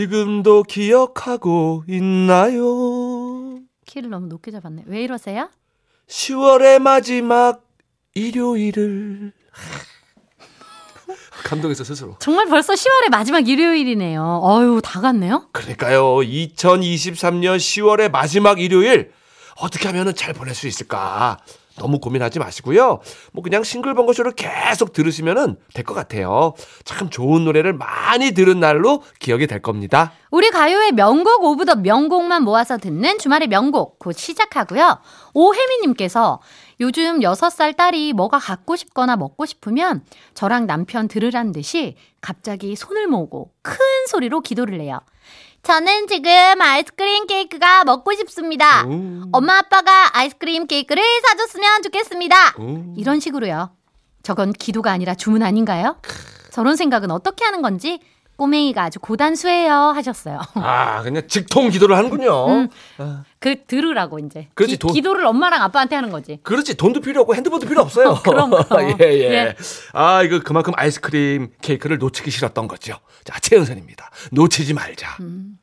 지금도 기억하고 있나요? 키를 너무 높게 잡았네. 왜 이러세요? 10월의 마지막 일요일을 감동했어 스스로. 정말 벌써 10월의 마지막 일요일이네요. 어유 다 갔네요. 그러니까요. 2023년 10월의 마지막 일요일 어떻게 하면 잘 보낼 수 있을까? 너무 고민하지 마시고요. 뭐 그냥 싱글벙글쇼를 계속 들으시면 될 것 같아요. 참 좋은 노래를 많이 들은 날로 기억이 될 겁니다. 우리 가요의 명곡 of the 명곡만 모아서 듣는 주말의 명곡 곧 시작하고요. 오혜미님께서 요즘 6살 딸이 뭐가 갖고 싶거나 먹고 싶으면 저랑 남편 들으란 듯이 갑자기 손을 모으고 큰 소리로 기도를 해요. 저는 지금 아이스크림 케이크가 먹고 싶습니다. 음. 엄마 아빠가 아이스크림 케이크를 사줬으면 좋겠습니다. 음. 이런 식으로요. 저건 기도가 아니라 주문 아닌가요? 저런 생각은 어떻게 하는 건지 꼬맹이가 아주 고단수해요 하셨어요. 아 그냥 직통 기도를 하는군요. 음, 아. 그 들으라고 이제. 그렇지 기, 돈, 기도를 엄마랑 아빠한테 하는 거지. 그렇지 돈도 필요 없고 핸드폰도 필요 없어요. 어, 그럼 예, 예, 예. 아 이거 그만큼 아이스크림 케이크를 놓치기 싫었던 거죠. 자 최은선입니다. 놓치지 말자. 음.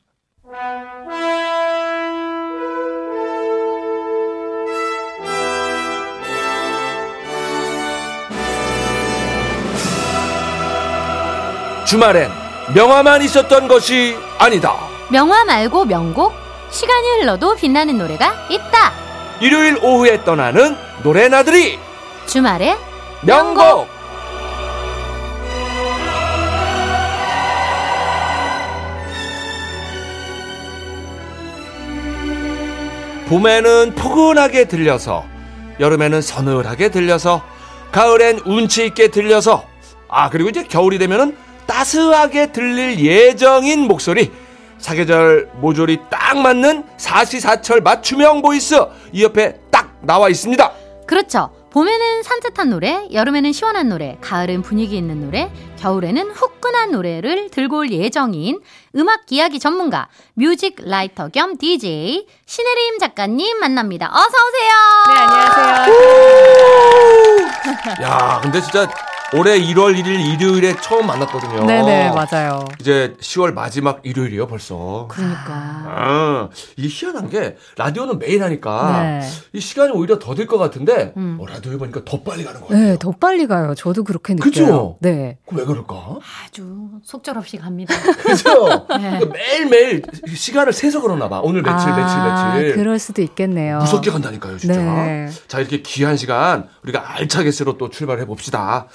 주말엔 명화만 있었던 것이 아니다. 명화 말고 명곡? 시간이 흘러도 빛나는 노래가 있다. 일요일 오후에 떠나는 노래 나들이. 주말에 명곡. 명곡. 봄에는 포근하게 들려서 여름에는 서늘하게 들려서 가을엔 운치 있게 들려서 아 그리고 이제 겨울이 되면은 따스하게 들릴 예정인 목소리 사계절 모조리 딱 맞는 사시사철 맞춤형 voice 이 옆에 딱 나와 있습니다. 그렇죠. 봄에는 산뜻한 노래, 여름에는 시원한 노래, 가을은 분위기 있는 노래, 겨울에는 후끈한 노래를 들고 올 예정인 음악 이야기 전문가, music writer 겸 DJ 신혜림 작가님 만납니다. 어서 오세요. 네, 안녕하세요. 야, 근데 진짜 올해 1월 1일 일요일에 처음 만났거든요. 네네, 맞아요. 이제 10월 마지막 일요일이요, 벌써. 그러니까. 아, 이게 희한한 게, 라디오는 매일 하니까, 네. 이 시간이 오히려 더 될 것 같은데, 음. 어, 라디오에 보니까 더 빨리 가는 거예요. 네, 더 빨리 가요. 저도 그렇게 느껴요. 그죠? 네. 그럼 왜 그럴까? 아주 속절없이 갑니다. 그죠? 네. 그러니까 매일매일 시간을 세서 그러나 봐. 오늘 며칠, 아, 며칠, 며칠. 그럴 수도 있겠네요. 무섭게 간다니까요, 진짜. 네. 자, 이렇게 귀한 시간, 우리가 알차게 새로 또 출발해 봅시다.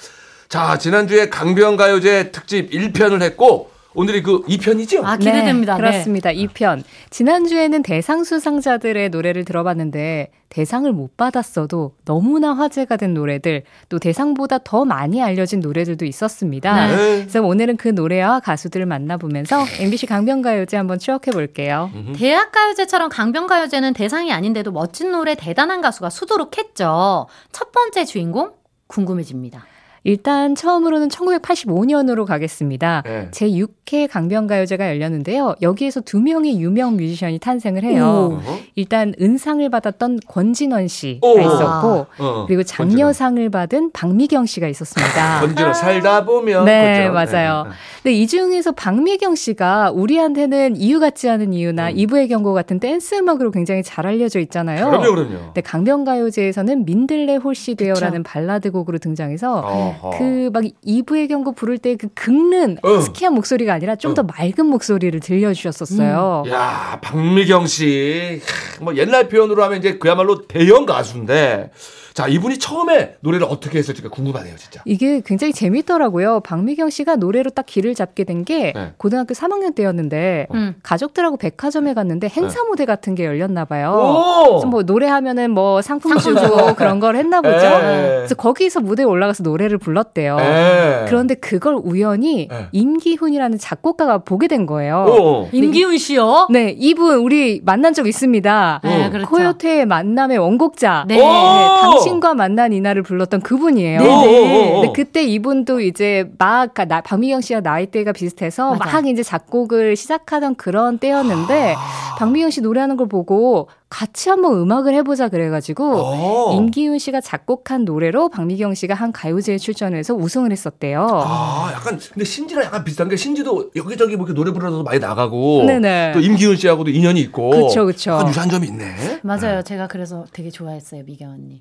자, 지난주에 강변 가요제 특집 1편을 했고, 오늘이 그 2편이죠? 아, 기대됩니다. 네, 그렇습니다. 네. 2편. 지난주에는 대상 수상자들의 노래를 들어봤는데, 대상을 못 받았어도 너무나 화제가 된 노래들, 또 대상보다 더 많이 알려진 노래들도 있었습니다. 네. 그래서 오늘은 그 노래와 가수들을 만나보면서 MBC 강변가요제 한번 추억해 볼게요. 대학가요제처럼 강변가요제는 대상이 아닌데도 멋진 노래 대단한 가수가 수두룩했죠. 첫 번째 주인공 궁금해집니다. 일단 처음으로는 1985년으로 가겠습니다. 네. 제 6회 강변가요제가 열렸는데요. 여기에서 두 명의 유명 뮤지션이 탄생을 해요. 오. 일단 은상을 받았던 권진원 씨가 오. 있었고 아. 어. 그리고 장려상을 받은 박미경 씨가 있었습니다. 권진원 살다 보면 네, 권진원. 맞아요. 네. 근데 이 중에서 박미경 씨가 우리한테는 이유 같지 않은 이유나 음. 이브의 경고 같은 댄스 음악으로 굉장히 잘 알려져 있잖아요. 그럼요, 그럼요. 근데 강변가요제에서는 민들레 홀씨 되어라는 발라드 곡으로 등장해서 어. 그 막 이브의 경고 부를 때 그 긁는 어. 허스키한 목소리가 아니라 좀더 어. 맑은 목소리를 들려주셨었어요. 음. 야 박미경 씨, 뭐 옛날 표현으로 하면 이제 그야말로 대형 가수인데 자, 이분이 처음에 노래를 어떻게 했을지가 궁금하네요, 진짜. 이게 굉장히 재밌더라고요. 박미경 씨가 노래로 딱 길을 잡게 된게 네. 고등학교 3학년 때였는데 음. 가족들하고 백화점에 갔는데 행사 네. 무대 같은 게 열렸나 봐요. 그래서 뭐 노래하면은 뭐 상품 주고 그런 걸 했나 보죠. 네. 그래서 거기서 무대에 올라가서 노래를 불렀대요. 네. 그런데 그걸 우연히 네. 임기훈이라는 작곡가가 보게 된 거예요. 오. 임기훈 씨요? 네, 이분 우리 만난 적 있습니다. 네, 그렇죠. 코요태의 만남의 원곡자. 네. 당 she 시 당신과 만난 이날을 불렀던 그분이에요. 네네. 근데 그때 이분도 이제 막 나, 박미경 씨와 나이대가 비슷해서 맞아. 막 이제 작곡을 시작하던 그런 때였는데 아. 박미경 씨 노래하는 걸 보고 같이 한번 음악을 해보자 그래가지고 오. 어. 임기훈 씨가 작곡한 노래로 박미경 씨가 한 가요제에 출전해서 우승을 했었대요. 아, 약간 근데 신지랑 약간 비슷한 게 신지도 여기저기 뭐 이렇게 노래 부르러도 많이 나가고 네네. 또 임기훈 씨하고도 인연이 있고 그렇죠, 그렇죠. 유사한 점이 있네. 맞아요, 네. 제가 그래서 되게 좋아했어요 미경 언니.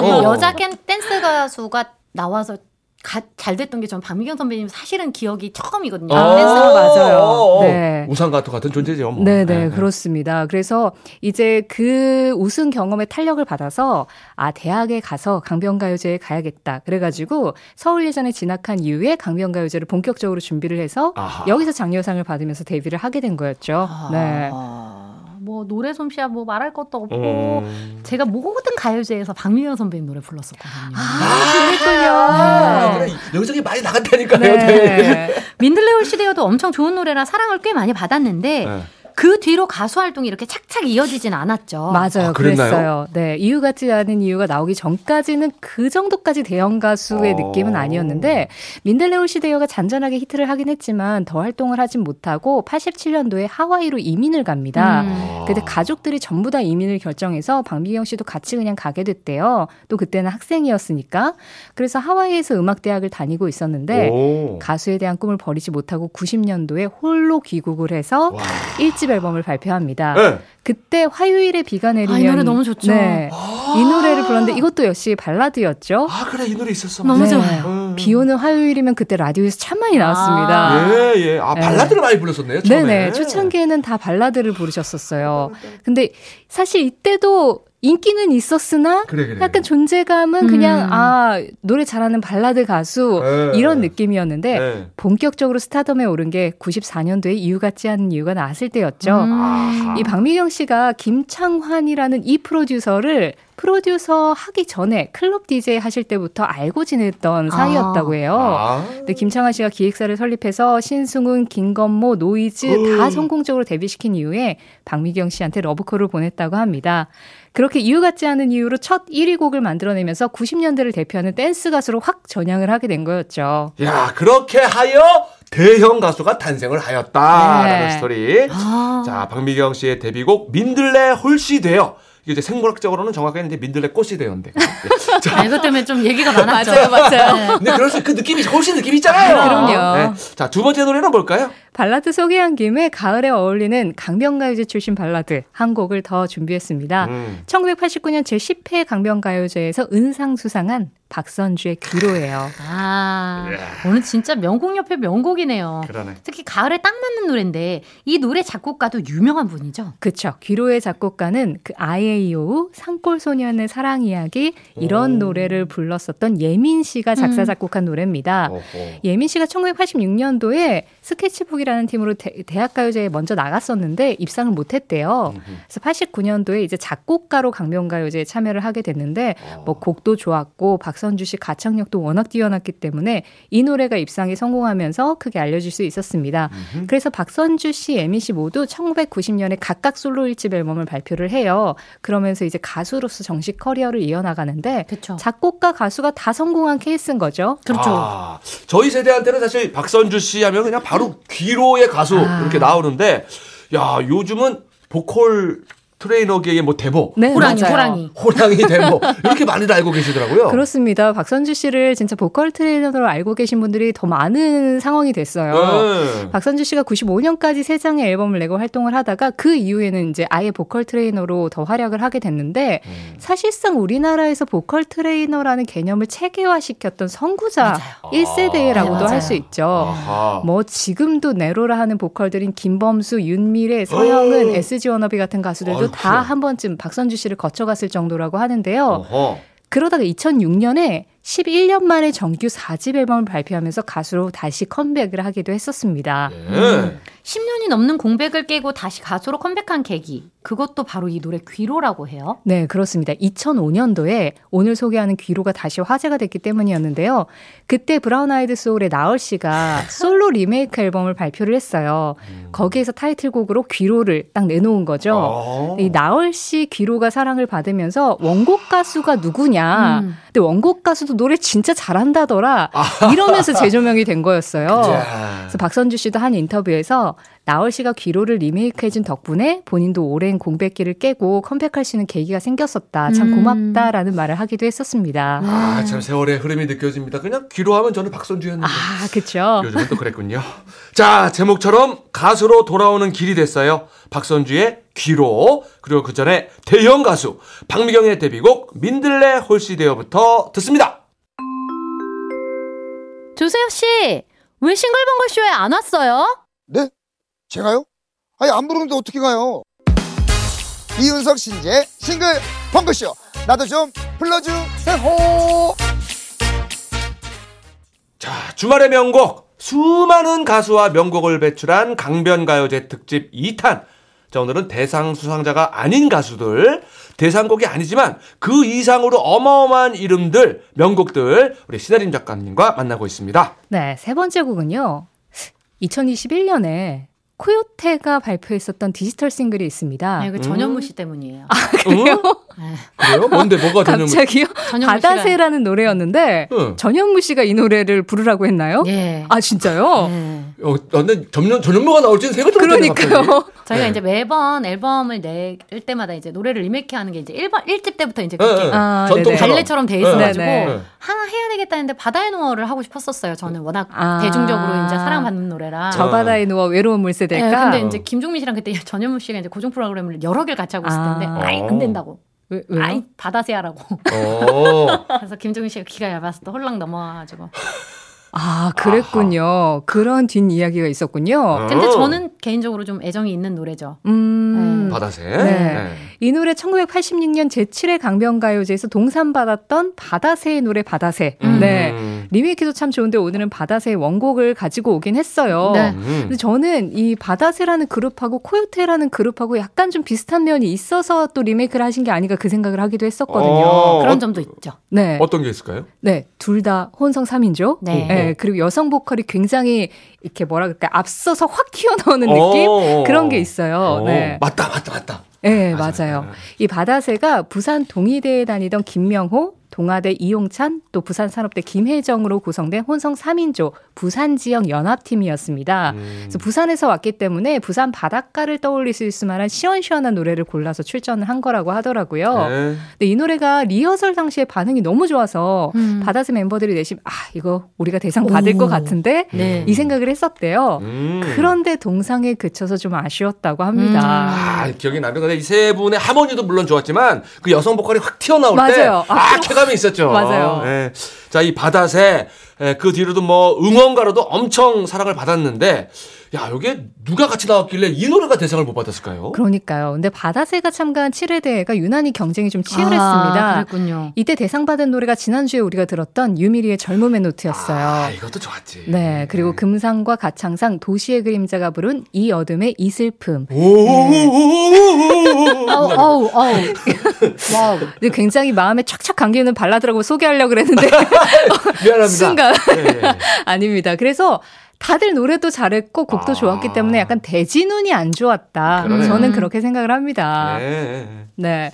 어. 여자 댄스 가수가 나와서 가, 잘 됐던 게 전 박미경 선배님 사실은 기억이 처음이거든요. 아, 댄스가 맞아요. 네. 우상과 같은 존재죠. 뭐. 네네, 네, 네, 그렇습니다. 그래서 이제 그 우승 경험에 탄력을 받아서 아, 대학에 가서 강변가요제에 가야겠다. 그래가지고 서울예전에 진학한 이후에 강변가요제를 본격적으로 준비를 해서 아하. 여기서 장려상을 받으면서 데뷔를 하게 된 거였죠. 아. 네. 뭐 노래 솜씨야 뭐 말할 것도 없고 음. 제가 모든 가요제에서 박미경 선배님 노래 불렀었거든요. 아, 그랬군요. 아, 그래. 여기저기 많이 나갔다니까요. 네. 민들레 홀시데어도 엄청 좋은 노래라 사랑을 꽤 많이 받았는데 네. 그 뒤로 가수 활동이 이렇게 착착 이어지진 않았죠. 맞아요. 아, 그랬어요. 네. 이유 같지 않은 이유가 나오기 전까지는 그 정도까지 대형 가수의 어... 느낌은 아니었는데 민들레올 시대어가 잔잔하게 히트를 하긴 했지만 더 활동을 하진 못하고 87년도에 하와이로 이민을 갑니다. 음. 근데 가족들이 전부 다 이민을 결정해서 박미경 씨도 같이 그냥 가게 됐대요. 또 그때는 학생이었으니까. 그래서 하와이에서 음악대학을 다니고 있었는데 오. 가수에 대한 꿈을 버리지 못하고 90년도에 홀로 귀국을 해서 와. 1집 앨범을 발표합니다. 네. 그때 화요일에 비가 내리면 아, 이 노래 너무 좋죠. 네. 아~ 이 노래를 불렀는데 이것도 역시 발라드였죠. 아 그래 이 노래 있었어. 너무 네. 좋아요. 음. 비 오는 화요일이면 그때 라디오에서 참 많이 나왔습니다. 아~ 예 예. 아 발라드를 네. 많이 불렀었네요. 처음에. 네네. 초창기에는 다 발라드를 부르셨었어요. 근데 사실 이때도 인기는 있었으나 그래, 그래. 약간 존재감은 음. 그냥 아 노래 잘하는 발라드 가수 네. 이런 느낌이었는데 네. 본격적으로 스타덤에 오른 게 94년도에 이유 같지 않은 이유가 나왔을 때였죠. 음. 이 박미경 씨가 김창환이라는 이 프로듀서를 프로듀서 하기 전에 클럽 DJ 하실 때부터 알고 지냈던 아. 사이였다고 해요. 아. 근데 김창환 씨가 기획사를 설립해서 신승훈, 김건모, 노이즈 음. 다 성공적으로 데뷔시킨 이후에 박미경 씨한테 러브콜을 보냈다고 합니다. 그렇게 이유 같지 않은 이유로 첫 1위 곡을 만들어내면서 90년대를 대표하는 댄스 가수로 확 전향을 하게 된 거였죠. 야, 그렇게 하여 대형 가수가 탄생을 하였다라는 네. 스토리. 아. 자, 박미경 씨의 데뷔곡 민들레 홀씨 되어 이게 이제 생물학적으로는 정확하게 이제 민들레 꽃이 되었는데. 자, 아, 이것 때문에 좀 얘기가 많았죠. 맞아요, 맞아요. 네. 근데 그럴 수, 그 느낌이, 훨씬 느낌 있잖아요. 아, 그럼요. 네. 자, 두 번째 노래는 뭘까요? 발라드 소개한 김에 가을에 어울리는 강변가요제 출신 발라드 한 곡을 더 준비했습니다. 음. 1989년 제10회 강변가요제에서 은상 수상한 박선주의 귀로예요. 아, 오늘 진짜 명곡 옆에 명곡이네요. 그러네. 특히 가을에 딱 맞는 노래인데 이 노래 작곡가도 유명한 분이죠. 그렇죠. 귀로의 작곡가는 그 아이에이오 산골 소년의 사랑 이야기 이런 오. 노래를 불렀었던 예민 씨가 작사 음. 작곡한 음. 노래입니다. 어허. 예민 씨가 1986년도에 스케치북 이라는 팀으로 대, 학가요제에 먼저 나갔었는데 입상을 못했대요. 그래서 89년도에 이제 작곡가로 강변가요제에 참여를 하게 됐는데 어. 뭐 곡도 좋았고 박 박선주 씨 가창력도 워낙 뛰어났기 때문에 이 노래가 입상에 성공하면서 크게 알려질 수 있었습니다. 그래서 박선주 씨, 예민 씨 모두 1990년에 각각 솔로 1집 앨범을 발표를 해요. 그러면서 이제 가수로서 정식 커리어를 이어나가는데 그쵸. 작곡가 가수가 다 성공한 케이스인 거죠. 그렇죠. 아, 저희 세대한테는 사실 박선주 씨 하면 그냥 바로 귀로의 가수 아. 이렇게 나오는데 야 요즘은 보컬 트레이너계의 뭐 대부, 네, 호랑이, 맞아요. 호랑이, 호랑이 대부 이렇게 많이들 알고 계시더라고요. 그렇습니다. 박선주 씨를 진짜 보컬 트레이너로 알고 계신 분들이 더 많은 상황이 됐어요. 네. 박선주 씨가 95년까지 세 장의 앨범을 내고 활동을 하다가 그 이후에는 이제 아예 보컬 트레이너로 더 활약을 하게 됐는데 음. 사실상 우리나라에서 보컬 트레이너라는 개념을 체계화시켰던 선구자 맞아요. 1세대라고도 아, 네, 할수 있죠. 아하. 뭐 지금도 내로라 하는 보컬들인 김범수, 윤미래, 서영은, 어. SG 워너비 같은 가수들도 다 한 번쯤 박선주 씨를 거쳐갔을 정도라고 하는데요. 어허. 그러다가 2006년에 11년 만에 정규 4집 앨범을 발표하면서 가수로 다시 컴백을 하기도 했었습니다. 네. 음. 10년이 넘는 공백을 깨고 다시 가수로 컴백한 계기 그것도 바로 이 노래 귀로라고 해요. 네, 그렇습니다. 2005년도에 오늘 소개하는 귀로가 다시 화제가 됐기 때문이었는데요. 그때 브라운 아이드 소울의 나얼 씨가 솔로 리메이크 앨범을 발표를 했어요. 음. 거기에서 타이틀곡으로 귀로를 딱 내놓은 거죠. 어. 이 나얼 씨 귀로가 사랑을 받으면서 원곡 가수가 누구냐. 음. 근데 원곡 가수도 노래 진짜 잘한다더라. 이러면서 재조명이 된 거였어요. 그래서 박선주 씨도 한 인터뷰에서 나얼 씨가 귀로를 리메이크해준 덕분에 본인도 오랜 공백기를 깨고 컴백할 수 있는 계기가 생겼었다. 참 음. 고맙다라는 말을 하기도 했었습니다. 아, 참 세월의 흐름이 느껴집니다. 그냥 귀로 하면 저는 박선주였는데. 아, 그렇죠. 요즘은 또 그랬군요. 자, 제목처럼 가수로 돌아오는 길이 됐어요. 박선주의 귀로 그리고 그 전에 대형 가수 박미경의 데뷔곡 민들레 홀시데어부터 듣습니다. 조세혁 씨, 왜 싱글벙글 쇼에 안 왔어요? 네? 제가요? 아니 안 부르는데 어떻게 가요? 이윤석 신재 싱글 펑크쇼 나도 좀 불러주세요. 자 주말의 명곡 수많은 가수와 명곡을 배출한 강변가요제 특집 2탄. 자 오늘은 대상 수상자가 아닌 가수들 대상곡이 아니지만 그 이상으로 어마어마한 이름들 명곡들 우리 신혜림 작가님과 만나고 있습니다. 네세 번째 곡은요. 2021년에 코요테가 발표했었던 디지털 싱글이 있습니다. 네, 그 전현무 씨 때문이에요. 아, 그래요? 네. 그래요? 뭔데 뭐가 전현무? 갑자기요? 바다새라는 노래였는데 응. 전현무 씨가 이 노래를 부르라고 했나요? 예. 아 진짜요? 네. 어, 근데 전현 전현무가 나올지는 생각도 그러니까요. 저희가 네. 이제 매번 앨범을 낼 때마다 이제 노래를 리메이크 하는 게 이제 1번 1집 때부터 이제 그렇게 네, 아, 발레처럼 돼 있어 가지고 하나 해야 되겠다는데 바다의 노어를 하고 싶었었어요. 저는 워낙 아. 대중적으로 이제 사랑받는 노래라. 저 바다의 노어 외로운 물새될까. 네, 근데 이제 김종민 씨랑 그때 전현무 씨가 이제 고정 프로그램을 여러 개를 같이 하고 있을 텐데 아. 아이 안 된다고. 왜, 왜요? 아이 바다새야라고. 어. 그래서 김종민 씨가 귀가 얇아서 또 홀랑 넘어와가지고. 아, 그랬군요. 아하. 그런 뒷이야기가 있었군요. 근데 저는 개인적으로 좀 애정이 있는 노래죠. 음. 네. 바다새. 네. 네. 이 노래 1986년 제7회 강변가요제에서 동산 받았던 바다새의 노래 바다새. 음. 네. 리메이크도 참 좋은데 오늘은 바다새의 원곡을 가지고 오긴 했어요. 네. 음. 근데 저는 이 바다새라는 그룹하고 코요테라는 그룹하고 약간 좀 비슷한 면이 있어서 또 리메이크를 하신 게 아닌가 그 생각을 하기도 했었거든요. 어, 그런 점도 있죠. 네. 어떤 게 있을까요? 네. 둘 다 혼성 3인조. 네. 네. 네. 그리고 여성 보컬이 굉장히 이렇게 뭐라 그럴까 앞서서 확 튀어나오는 느낌 어. 그런 게 있어요. 어. 네. 맞다, 맞다, 맞다. 네, 맞아요. 맞아요. 이 바다새가 부산 동의대에 다니던 김명호, 동아대 이용찬, 또 부산산업대 김혜정으로 구성된 혼성 3인조 부산 지역 연합팀이었습니다. 음. 그래서 부산에서 왔기 때문에 부산 바닷가를 떠올릴 수 있을 만한 시원시원한 노래를 골라서 출전을 한 거라고 하더라고요. 네. 근데 이 노래가 리허설 당시에 반응이 너무 좋아서 음. 바다새 mem버들이 내심 아 이거 우리가 대상 받을 오. 것 같은데 네. 이 생각을 했었대요. 음. 그런데 동상에 그쳐서 좀 아쉬웠다고 합니다. 음. 아 기억이 나는 건데 이 세 분의 하모니도 물론 좋았지만 그 여성 보컬이 확 튀어나올 맞아요. 때 아, 아, 쾌감이 있었죠. 맞아요. 네. 자이 바다새 예, 그 뒤로도 뭐 응원가로도 엄청 사랑을 받았는데 야, 여기에 누가 같이 나왔길래 이 노래가 대상을 못 받았을까요? 그러니까요. 근데 바다새가 참가한 7회 대회가 유난히 경쟁이 좀 치열했습니다. 아, 그랬군요. 이때 대상 받은 노래가 지난주에 우리가 들었던 유미리의 젊음의 노트였어요. 아, 이것도 좋았지. 네. 그리고 네. 금상과 가창상 도시의 그림자가 부른 이 어둠의 이 슬픔. 어우, 어우, 어우. 와우. 굉장히 마음에 착착 감기는 발라드라고 소개하려고 그랬는데. 미안합니다. 순간. 네, 네. 아닙니다. 그래서 다들 노래도 잘했고 곡도 아. 좋았기 때문에 약간 대진운이 안 좋았다. 그러네. 저는 그렇게 생각을 합니다. 네. 네.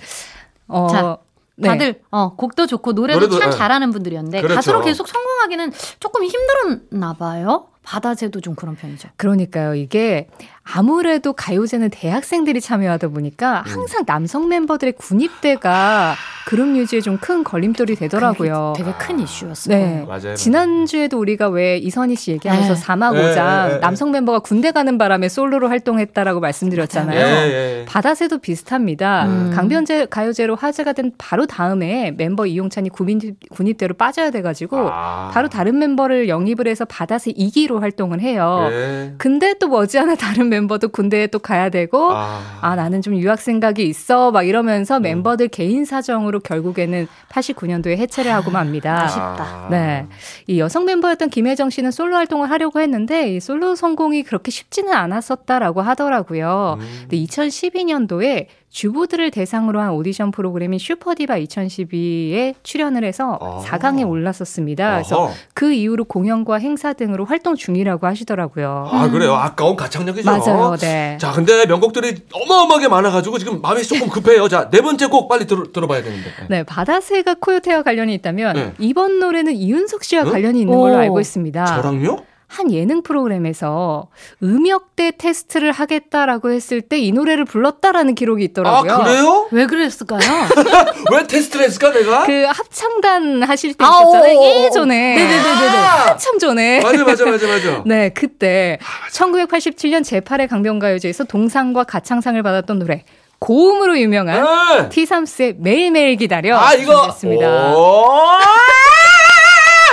어, 자, 네. 다들 네. 어, 곡도 좋고 노래도, 노래도 참 네. 잘하는 분들이었는데 그렇죠. 가수로 계속 성공하기는 조금 힘들었나 봐요. 바다새도 좀 그런 편이죠. 그러니까요. 이게 아무래도 가요제는 대학생들이 참여하다 보니까 음. 항상 남성 멤버들의 군입대가 그룹 유지에 좀 큰 걸림돌이 되더라고요. 되게 큰 이슈였어요. 네. 맞아요. 지난주에도 우리가 왜 이선희 씨 얘기하면서 네. 사마고장 네, 네, 남성 멤버가 군대 가는 바람에 솔로로 활동했다라고 말씀드렸잖아요. 네, 네. 바다새도 비슷합니다. 음. 강변제 가요제로 화제가 된 바로 다음에 멤버 이용찬이 군입, 군입대로 빠져야 돼가지고 아. 바로 다른 멤버를 영입을 해서 바다새 2기로 활동을 해요. 근데 또 머지않아 다른 멤버 멤버도 군대에 또 가야 되고 아, 아 나는 좀 유학 생각이 있어 막 이러면서 음. 멤버들 개인 사정으로 결국에는 89년도에 해체를 하고 맙니다. 아쉽다. 네. 이 여성 멤버였던 김혜정 씨는 솔로 활동을 하려고 했는데 이 솔로 성공이 그렇게 쉽지는 않았었다라고 하더라고요. 음. 근데 2012년도에 주부들을 대상으로 한 오디션 프로그램인 슈퍼디바 2012에 출연을 해서 아. 4강에 올랐었습니다. 그래서 그 이후로 공연과 행사 등으로 활동 중이라고 하시더라고요. 아, 그래요? 아까운 가창력이죠. 맞아요, 네. 자, 근데 명곡들이 어마어마하게 많아가지고 지금 마음이 조금 급해요. 자, 네 번째 곡 빨리 들, 들어봐야 되는데. 네, 바다새가 코요테와 관련이 있다면 네. 이번 노래는 이윤석 씨와 응? 관련이 있는 걸로 알고 있습니다. 저랑요? 한 예능 프로그램에서 음역대 테스트를 하겠다라고 했을 때 이 노래를 불렀다라는 기록이 있더라고요. 아, 그래요? 왜 그랬을까요? 왜 테스트를 했을까, 내가? 그 합창단 하실 때 아, 있었잖아요. 예전에. 네네네네. 한참 전에. 맞아, 맞아, 맞아, 맞아. 네, 그때 1987년 제8회 강변가요제에서 동상과 가창상을 받았던 노래. 고음으로 유명한 네. 티삼스의 매일매일 기다려. 아, 이거. 준비했습니다.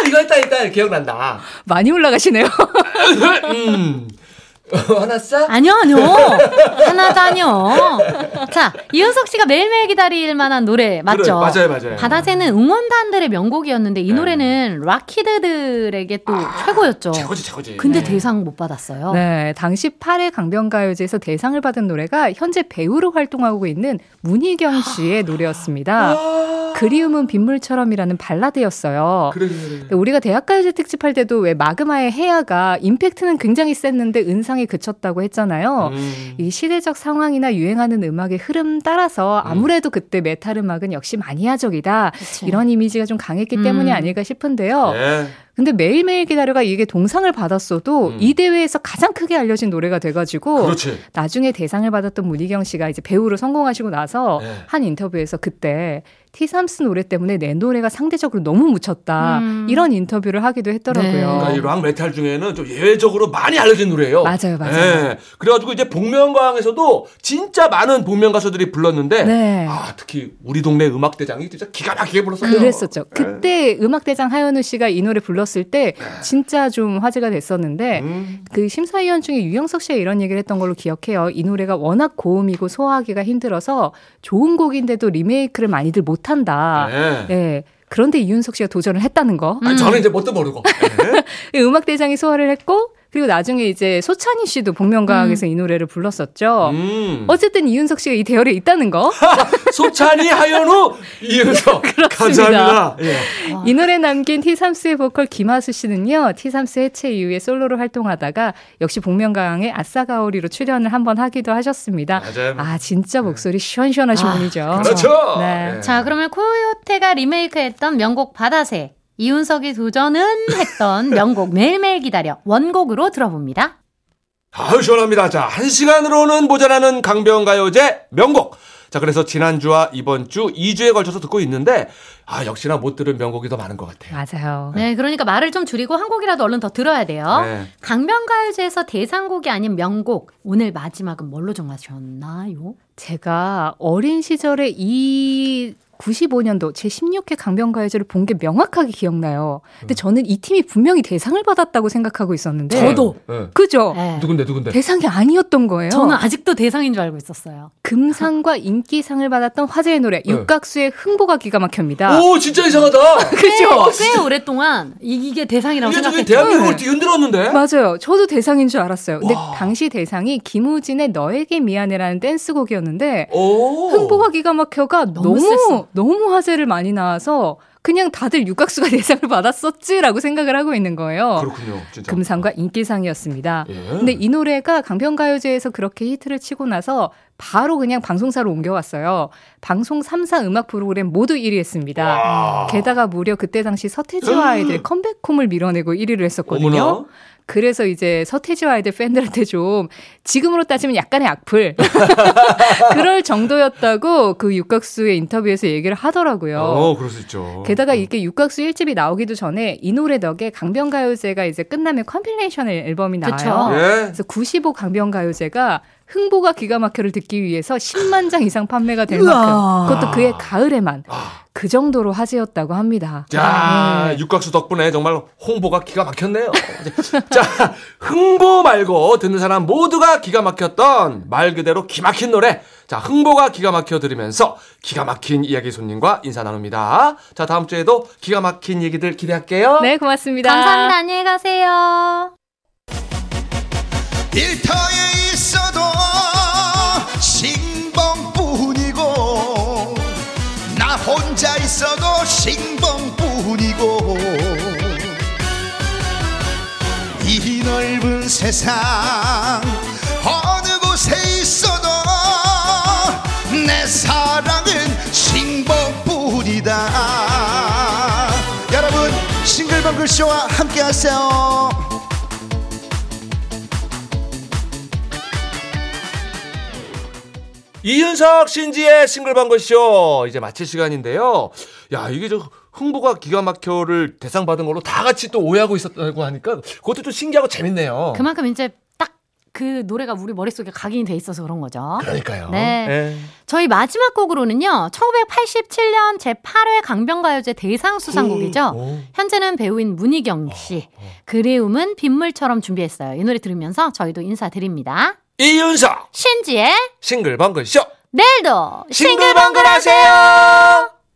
이거 했다 했다 기억난다. 많이 올라가시네요. 음. 화났어? 아니요, 아니요. 하나도 아니요. 자, 이윤석 씨가 매일매일 기다릴 만한 노래 맞죠? 그래, 맞아요, 맞아요. 바다새는 응원단들의 명곡이었는데 이 네. 노래는 락키드들에게 또 아, 최고였죠. 최고지, 최고지. 근데 네. 대상 못 받았어요. 네, 당시 8회 강변가요제에서 대상을 받은 노래가 현재 배우로 활동하고 있는 문희경 씨의 노래였습니다. 아. 그리움은 빗물처럼이라는 발라드였어요. 그래, 그래. 우리가 대학가요제 특집할 때도 왜 마그마의 해야가 임팩트는 굉장히 셌는데 은상 상황이 그쳤다고 했잖아요. 음. 이 시대적 상황이나 유행하는 음악의 흐름 따라서 음. 아무래도 그때 메탈 음악은 역시 마니아적이다. 그치. 이런 이미지가 좀 강했기 음. 때문이 아닐까 싶은데요. 네. 근데 매일매일 기다려가 이게 동상을 받았어도 음. 이 대회에서 가장 크게 알려진 노래가 돼가지고 그렇지. 나중에 대상을 받았던 문희경 씨가 이제 배우로 성공하시고 나서 네. 한 인터뷰에서 그때 티삼스 노래 때문에 내 노래가 상대적으로 너무 묻혔다 음. 이런 인터뷰를 하기도 했더라고요. 네. 그러니까 이 락 메탈 중에는 좀 예외적으로 많이 알려진 노래예요. 맞아요, 맞아요. 네. 그래가지고 이제 복면가왕에서도 진짜 많은 복면 가수들이 불렀는데 네. 아 특히 우리 동네 음악 대장이 진짜 기가 막히게 불렀어요. 그랬었죠. 네. 그때 음악 대장 하현우 씨가 이 노래 불렀을 때 네. 진짜 좀 화제가 됐었는데 음. 그 심사위원 중에 유영석 씨가 이런 얘기를 했던 걸로 기억해요. 이 노래가 워낙 고음이고 소화하기가 힘들어서 좋은 곡인데도 리메이크를 많이들 못 못한다. 네. 네. 그런데 이윤석 씨가 도전을 했다는 거. 아, 저는 이제 뭣도 모르고. 네. 음악 대장이 소화를 했고 그리고 나중에 이제 소찬희 씨도 복면가왕에서 음. 이 노래를 불렀었죠. 음. 어쨌든 이윤석 씨가 이 대열에 있다는 거. 소찬희, 하현우, 이윤석. 그렇습니다. 감사합니다. 예. 이 노래 남긴 티삼스의 보컬 김하수 씨는요. 티삼스 해체 이후에 솔로로 활동하다가 역시 복면가왕의 아싸가오리로 출연을 한번 하기도 하셨습니다. 맞아요. 아 진짜 목소리 시원시원하신 아, 분이죠. 그렇죠. 네. 네. 자 그러면 코요테가 리메이크했던 명곡 바다새 이윤석이 도전은 했던 명곡 매일매일 기다려 원곡으로 들어봅니다. 아유 시원합니다. 자, 한 시간으로는 모자라는 강변가요제 명곡. 자, 그래서 지난주와 이번 주 2주에 걸쳐서 듣고 있는데, 아, 역시나 못 들은 명곡이 더 많은 것 같아요. 맞아요. 네, 그러니까 말을 좀 줄이고 한 곡이라도 얼른 더 들어야 돼요. 네. 강변가요제에서 대상곡이 아닌 명곡, 오늘 마지막은 뭘로 정하셨나요? 제가 어린 시절에 이 95년도 제 16회 강변가요제를 본 게 명확하게 기억나요. 근데 음. 저는 이 팀이 분명히 대상을 받았다고 생각하고 있었는데 저도 네. 그죠? 네. 누군데 누군데? 대상이 아니었던 거예요. 저는 아직도 대상인 줄 알고 있었어요. 금상과 인기상을 받았던 화제의 노래 네. 육각수의 흥보가 기가 막힙니다. 오 진짜 이상하다. 그죠? 꽤, 꽤 오랫동안 이게 대상이라고 생각했죠. 대한민국을 뒤흔들었는데. 맞아요. 저도 대상인 줄 알았어요. 근데 와. 당시 대상이 김우진의 너에게 미안해라는 댄스곡이었는데 흥보가 기가 막혀가 너무 너무, 너무 화제를 많이 나와서 그냥 다들 육각수가 대상을 받았었지라고 생각을 하고 있는 거예요. 그렇군요. 진짜. 금상과 인기상이었습니다. 예. 근데 이 노래가 강변가요제에서 그렇게 히트를 치고 나서 바로 그냥 방송사로 옮겨왔어요. 방송 3사 음악 프로그램 모두 1위 했습니다. 게다가 무려 그때 당시 서태지와 아이들 컴백홈을 밀어내고 1위를 했었거든요. 어머나? 그래서 이제 서태지와 아이들 팬들한테 좀 지금으로 따지면 약간의 악플 그럴 정도였다고 그 육각수의 인터뷰에서 얘기를 하더라고요. 어, 그럴 수 있죠. 게다가 이게 육각수 1집이 나오기도 전에 이 노래 덕에 강변가요제가 이제 끝나면 compilation 앨범이 나와요. 예? 그래서 95 강변가요제가 흥보가 기가 막혀를 듣기 위해서 10만 장 이상 판매가 될 만큼 그것도 그의 가을에만 아. 그 정도로 화제였다고 합니다. 자, 네. 육각수 덕분에 정말 홍보가 기가 막혔네요. 자, 흥보 말고 듣는 사람 모두가 기가 막혔던 말 그대로 기막힌 노래. 자, 흥보가 기가 막혀 들으면서 기가 막힌 이야기 손님과 인사 나눕니다. 자, 다음 주에도 기가 막힌 얘기들 기대할게요. 네, 고맙습니다. 감사합니다. 안녕히 가세요. 일터에 느끼고 이 넓은 세상 어느 곳에 있어도 내 사랑은 신봉뿐이다 여러분 싱글벙글쇼와 함께하세요 이윤석 신지의 싱글벙글쇼 이제 마칠 시간인데요. 야 이게 저 흥부가 기가 막혀를 대상 받은 걸로 다 같이 또 오해하고 있었다고 하니까 그것도 좀 신기하고 재밌네요. 그만큼 이제 딱그 노래가 우리 머릿속에 각인이 돼 있어서 그런 거죠. 그러니까요. 네. 네. 저희 마지막 곡으로는요. 1987년 제8회 강변가요제 대상 수상곡이죠. 오. 현재는 배우인 문희경 씨. 어, 어. 그리움은 빗물처럼 준비했어요. 이 노래 들으면서 저희도 인사드립니다. 이윤석 신지의 싱글벙글쇼 내일도 싱글벙글 하세요.